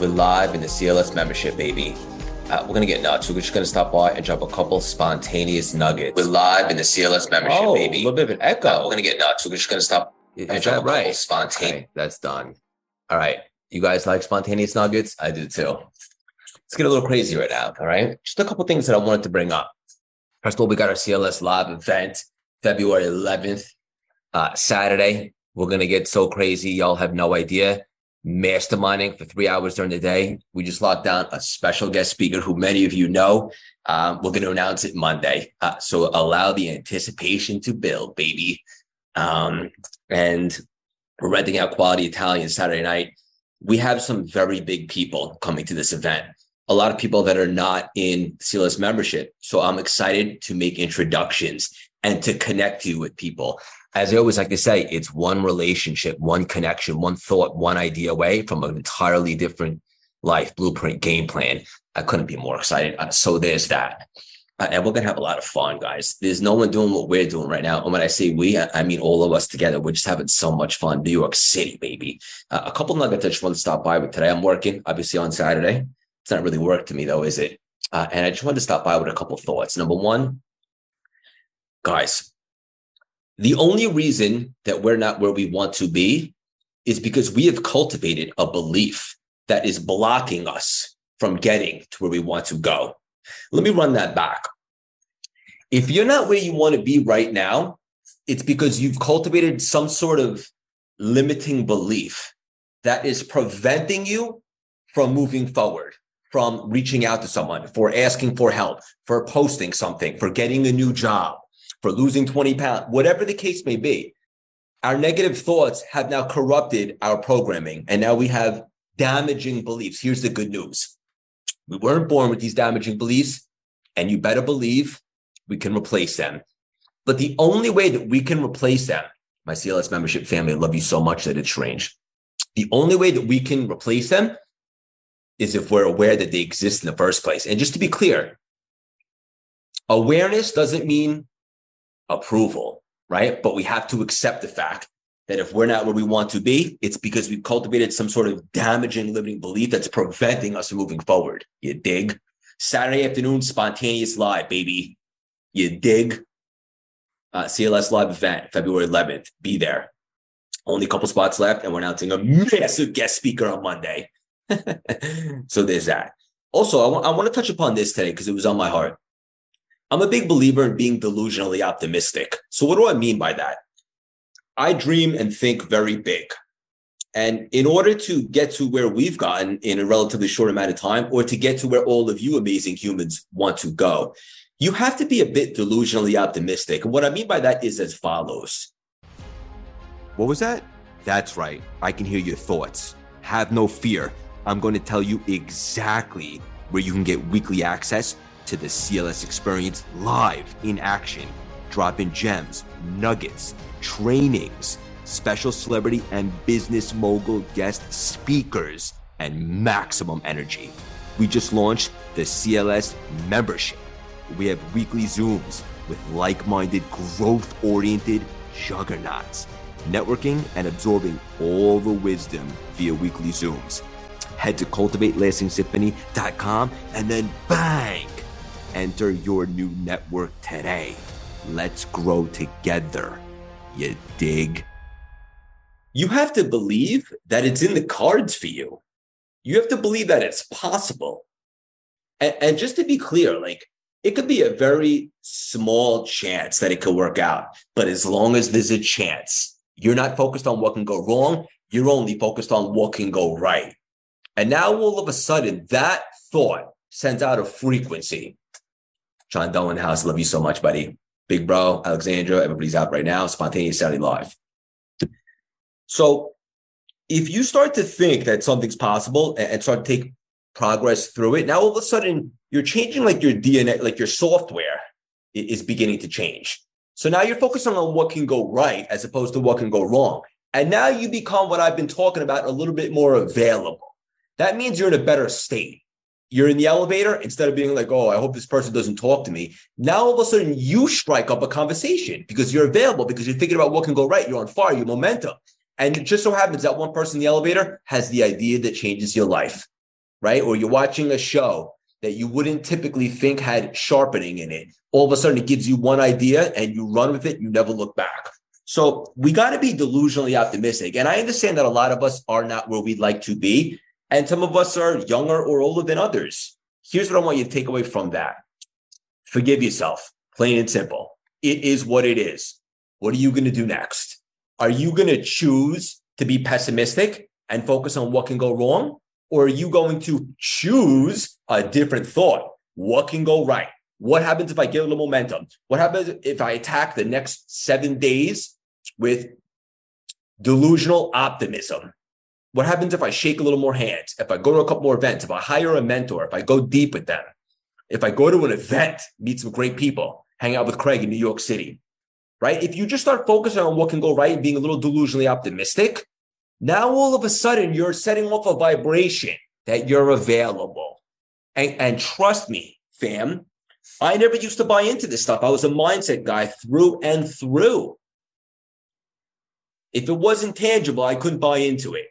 We're live in the CLS membership, baby. Uh, we're gonna get nuts. We're just gonna stop by and drop a couple spontaneous nuggets. We're live in the CLS membership, Oh, baby. a little bit of an echo. Uh, we're gonna get nuts. We're just gonna stop Is and drop a couple right? spontaneous. Okay, that's done. All right, you guys like spontaneous nuggets? I do too. Let's get a little crazy right now. All right, just a couple things that I wanted to bring up. First of all, we got our CLS live event, February 11th, uh, Saturday. We're gonna get so crazy, y'all have no idea. Masterminding for three hours during the day. We just locked down a special guest speaker who many of you know. Um, we're going to announce it Monday. Uh, so allow the anticipation to build, baby. Um, and we're renting out quality Italian Saturday night. We have some very big people coming to this event. A lot of people that are not in CLS membership. So I'm excited to make introductions and to connect you with people. As I always like to say, it's one relationship, one connection, one thought, one idea away from an entirely different life blueprint game plan. I couldn't be more excited. Uh, So there's that. Uh, and we're going to have a lot of fun, guys. There's no one doing what we're doing right now. And when I say we, I I mean all of us together. We're just having so much fun. New York City, baby. Uh, a couple nuggets I just want to stop by with today. I'm working, obviously, on Saturday. It's not really work to me, though, is it? Uh, and I just wanted to stop by with a couple thoughts. Number one, guys, the only reason that we're not where we want to be is because we have cultivated a belief that is blocking us from getting to where we want to go. Let me run that back. If you're not where you want to be right now, it's because you've cultivated some sort of limiting belief that is preventing you from moving forward, from reaching out to someone, for asking for help, for posting something, for getting a new job, for losing 20 pounds, whatever the case may be. Our negative thoughts have now corrupted our programming, and now we have damaging beliefs. Here's the good news we weren't born with these damaging beliefs, and you better believe we can replace them. But the only way that we can replace them, my CLS membership family, I love you so much that it's strange. The only way that we can replace them is if we're aware that they exist in the first place. And just to be clear, awareness doesn't mean approval, right? But we have to accept the fact that if we're not where we want to be, it's because we've cultivated some sort of damaging limiting belief that's preventing us from moving forward. You dig? Saturday afternoon, spontaneous live, baby. You dig? Uh, CLS live event, February 11th. Be there. Only a couple spots left, and we're announcing a massive guest speaker on Monday. so there's that. Also, I want, I want to touch upon this today because it was on my heart. I'm a big believer in being delusionally optimistic. So, what do I mean by that? I dream and think very big. And in order to get to where we've gotten in a relatively short amount of time, or to get to where all of you amazing humans want to go, you have to be a bit delusionally optimistic. And what I mean by that is as follows. What was that? That's right. I can hear your thoughts. Have no fear. I'm going to tell you exactly where you can get weekly access to the CLS experience live in action, dropping gems, nuggets, trainings, special celebrity and business mogul guest speakers, and maximum energy. We just launched the CLS membership. We have weekly Zooms with like minded, growth oriented juggernauts, networking and absorbing all the wisdom via weekly Zooms. Head to cultivatelastingsymphony.com and then bang! Enter your new network today. Let's grow together. You dig? You have to believe that it's in the cards for you. You have to believe that it's possible. And, and just to be clear, like it could be a very small chance that it could work out. But as long as there's a chance, you're not focused on what can go wrong. You're only focused on what can go right. And now all of a sudden, that thought sends out a frequency. John Dolan House, love you so much, buddy. Big bro, Alexandra, everybody's out right now. Spontaneous Saturday Live. So if you start to think that something's possible and start to take progress through it. Now all of a sudden you're changing like your DNA, like your software is beginning to change. So now you're focusing on what can go right as opposed to what can go wrong. And now you become what I've been talking about a little bit more available. That means you're in a better state. You're in the elevator instead of being like, oh, I hope this person doesn't talk to me. Now all of a sudden you strike up a conversation because you're available, because you're thinking about what can go right. You're on fire, your momentum. And it just so happens that one person in the elevator has the idea that changes your life, right? Or you're watching a show that you wouldn't typically think had sharpening in it. All of a sudden, it gives you one idea and you run with it. You never look back. So we got to be delusionally optimistic. And I understand that a lot of us are not where we'd like to be. And some of us are younger or older than others. Here's what I want you to take away from that forgive yourself, plain and simple. It is what it is. What are you going to do next? Are you going to choose to be pessimistic and focus on what can go wrong? Or are you going to choose a different thought? What can go right? What happens if I get a little momentum? What happens if I attack the next seven days with delusional optimism? What happens if I shake a little more hands? If I go to a couple more events, if I hire a mentor, if I go deep with them, if I go to an event, meet some great people, hang out with Craig in New York City, right? If you just start focusing on what can go right and being a little delusionally optimistic, now all of a sudden you're setting off a vibration that you're available. And, and trust me, fam, I never used to buy into this stuff. I was a mindset guy through and through. If it wasn't tangible, I couldn't buy into it.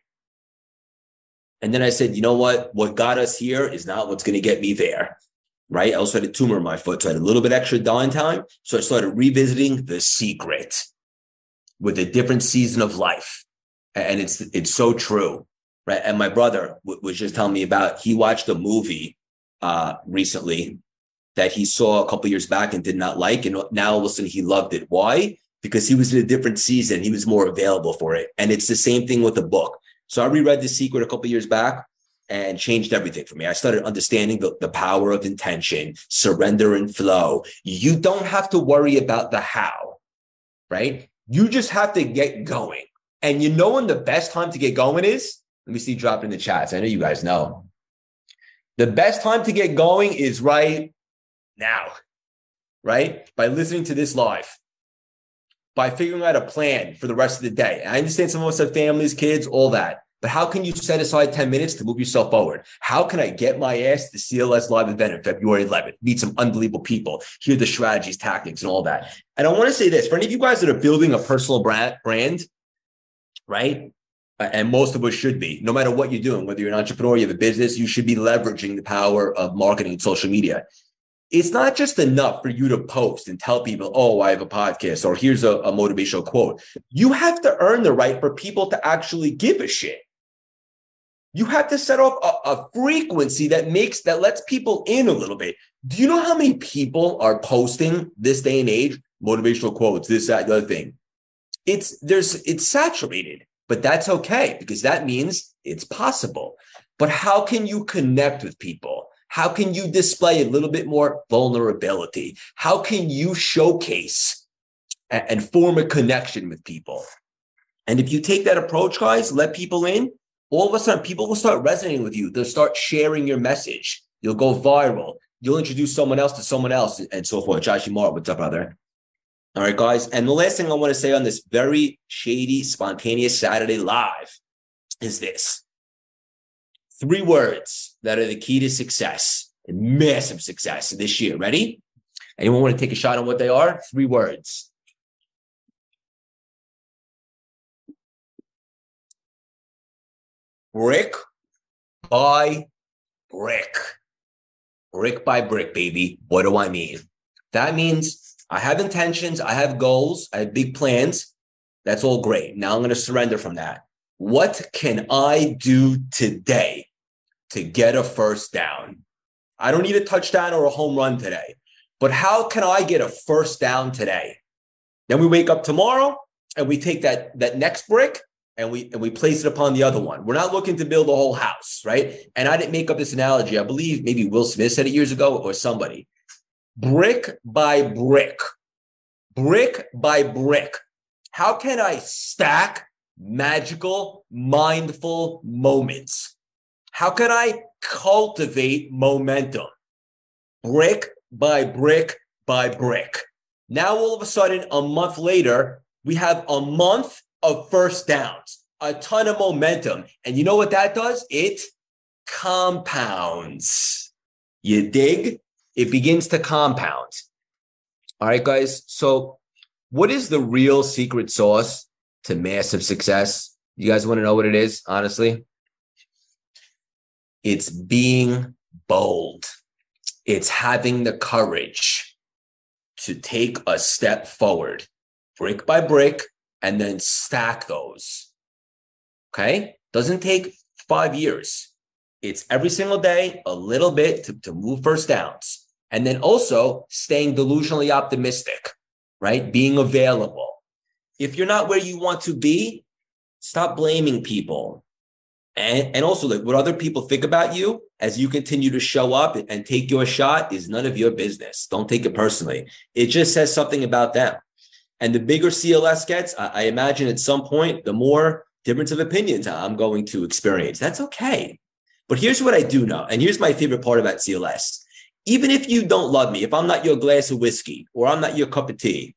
And then I said, you know what? What got us here is not what's going to get me there. Right. I also had a tumor in my foot. So I had a little bit extra downtime. So I started revisiting the secret with a different season of life. And it's, it's so true. Right. And my brother w- was just telling me about, he watched a movie, uh, recently that he saw a couple years back and did not like. And now sudden he loved it. Why? Because he was in a different season. He was more available for it. And it's the same thing with the book. So I reread The Secret a couple years back and changed everything for me. I started understanding the, the power of intention, surrender and flow. You don't have to worry about the how, right? You just have to get going. And you know when the best time to get going is? Let me see drop in the chats. I know you guys know. The best time to get going is right now, right? By listening to this live by figuring out a plan for the rest of the day. I understand some of us have families, kids, all that. But how can you set aside 10 minutes to move yourself forward? How can I get my ass to CLS live event February 11th? Meet some unbelievable people, hear the strategies, tactics, and all that. And I want to say this for any of you guys that are building a personal brand, brand right? And most of us should be, no matter what you're doing, whether you're an entrepreneur, you have a business, you should be leveraging the power of marketing and social media it's not just enough for you to post and tell people, oh, I have a podcast or here's a, a, motivational quote. You have to earn the right for people to actually give a shit. You have to set up a, a frequency that makes that lets people in a little bit. Do you know how many people are posting this day and age motivational quotes, this, that, the other thing? It's there's it's saturated, but that's okay because that means it's possible. But how can you connect with people? How can you display a little bit more vulnerability? How can you showcase and form a connection with people? And if you take that approach, guys, let people in, all of a sudden people will start resonating with you. They'll start sharing your message. You'll go viral. You'll introduce someone else to someone else and so forth. Josh Mark, what's up, brother? All right, guys. And the last thing I want to say on this very shady, spontaneous Saturday live is this three words that are the key to success and massive success this year. Ready? Anyone want to take a shot on what they are? Three words. Brick by brick. Brick by brick, baby. What do I mean? That means I have intentions, I have goals, I have big plans. That's all great. Now I'm going to surrender from that. What can I do today to get a first down. I don't need a touchdown or a home run today, but how can I get a first down today? Then we wake up tomorrow and we take that, that next brick and we and we place it upon the other one. We're not looking to build a whole house, right? And I didn't make up this analogy. I believe maybe Will Smith said it years ago or somebody. Brick by brick, brick by brick. How can I stack magical, mindful moments? How can I cultivate momentum? Brick by brick by brick. Now, all of a sudden, a month later, we have a month of first downs, a ton of momentum. And you know what that does? It compounds. You dig? It begins to compound. All right, guys. So, what is the real secret sauce to massive success? You guys want to know what it is, honestly? It's being bold. It's having the courage to take a step forward, brick by brick, and then stack those. Okay. Doesn't take five years. It's every single day, a little bit to, to move first downs. And then also staying delusionally optimistic, right? Being available. If you're not where you want to be, stop blaming people. And, and also like what other people think about you as you continue to show up and take your shot is none of your business. Don't take it personally. It just says something about them. And the bigger CLS gets, I, I imagine at some point, the more difference of opinions I'm going to experience. That's okay. But here's what I do know. And here's my favorite part about CLS. Even if you don't love me, if I'm not your glass of whiskey or I'm not your cup of tea,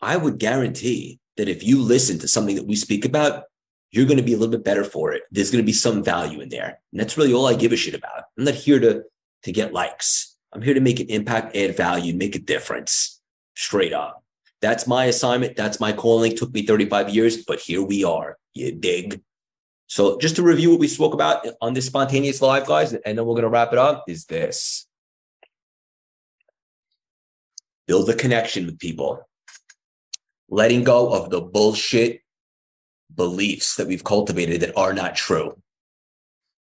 I would guarantee that if you listen to something that we speak about, you're going to be a little bit better for it. There's going to be some value in there. And that's really all I give a shit about. I'm not here to, to get likes. I'm here to make an impact, add value, make a difference straight up. That's my assignment. That's my calling. It took me 35 years, but here we are. You dig? So just to review what we spoke about on this spontaneous live, guys, and then we're going to wrap it up is this. Build a connection with people. Letting go of the bullshit beliefs that we've cultivated that are not true.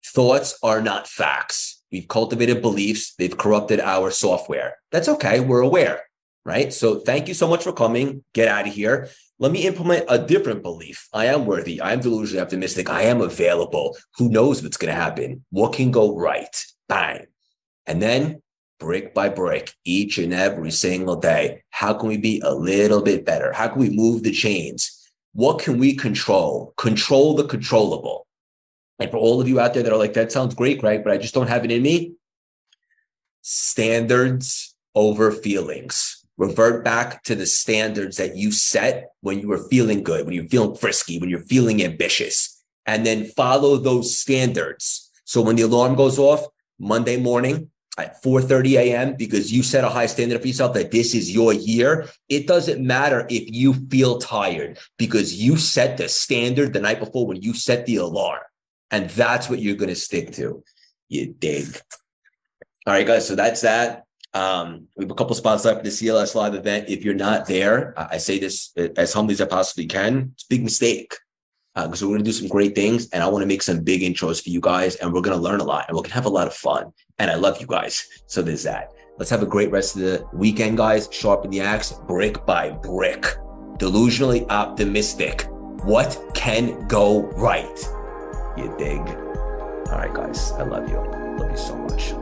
Thoughts are not facts. We've cultivated beliefs. They've corrupted our software. That's okay. We're aware, right? So thank you so much for coming. Get out of here. Let me implement a different belief. I am worthy. I am delusionally optimistic. I am available. Who knows what's going to happen? What can go right? Bang. And then brick by brick, each and every single day, how can we be a little bit better? How can we move the chains? What can we control? Control the controllable. And for all of you out there that are like, that sounds great, right? But I just don't have it in me. Standards over feelings. Revert back to the standards that you set when you were feeling good, when you're feeling frisky, when you're feeling ambitious, and then follow those standards. So when the alarm goes off Monday morning, at 4:30 a.m. because you set a high standard for yourself that this is your year. It doesn't matter if you feel tired because you set the standard the night before when you set the alarm. And that's what you're going to stick to. You dig. All right, guys. So that's that. Um, we have a couple spots left for the CLS live event. If you're not there, I say this as humbly as I possibly can. It's a big mistake because uh, we're going to do some great things and I want to make some big intros for you guys and we're going to learn a lot and we're going to have a lot of fun. And I love you guys. So there's that. Let's have a great rest of the weekend, guys. Sharpen the axe brick by brick. Delusionally optimistic. What can go right? You dig? All right, guys. I love you. Love you so much.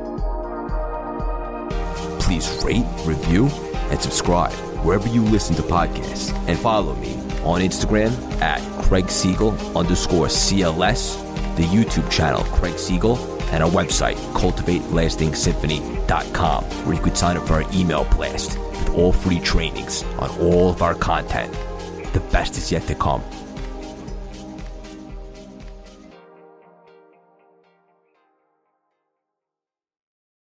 Please rate, review, and subscribe wherever you listen to podcasts and follow me on Instagram at Craig Siegel underscore CLS, the YouTube channel Craig Siegel, and our website, cultivatelastingsymphony.com, where you could sign up for our email blast with all free trainings on all of our content. The best is yet to come.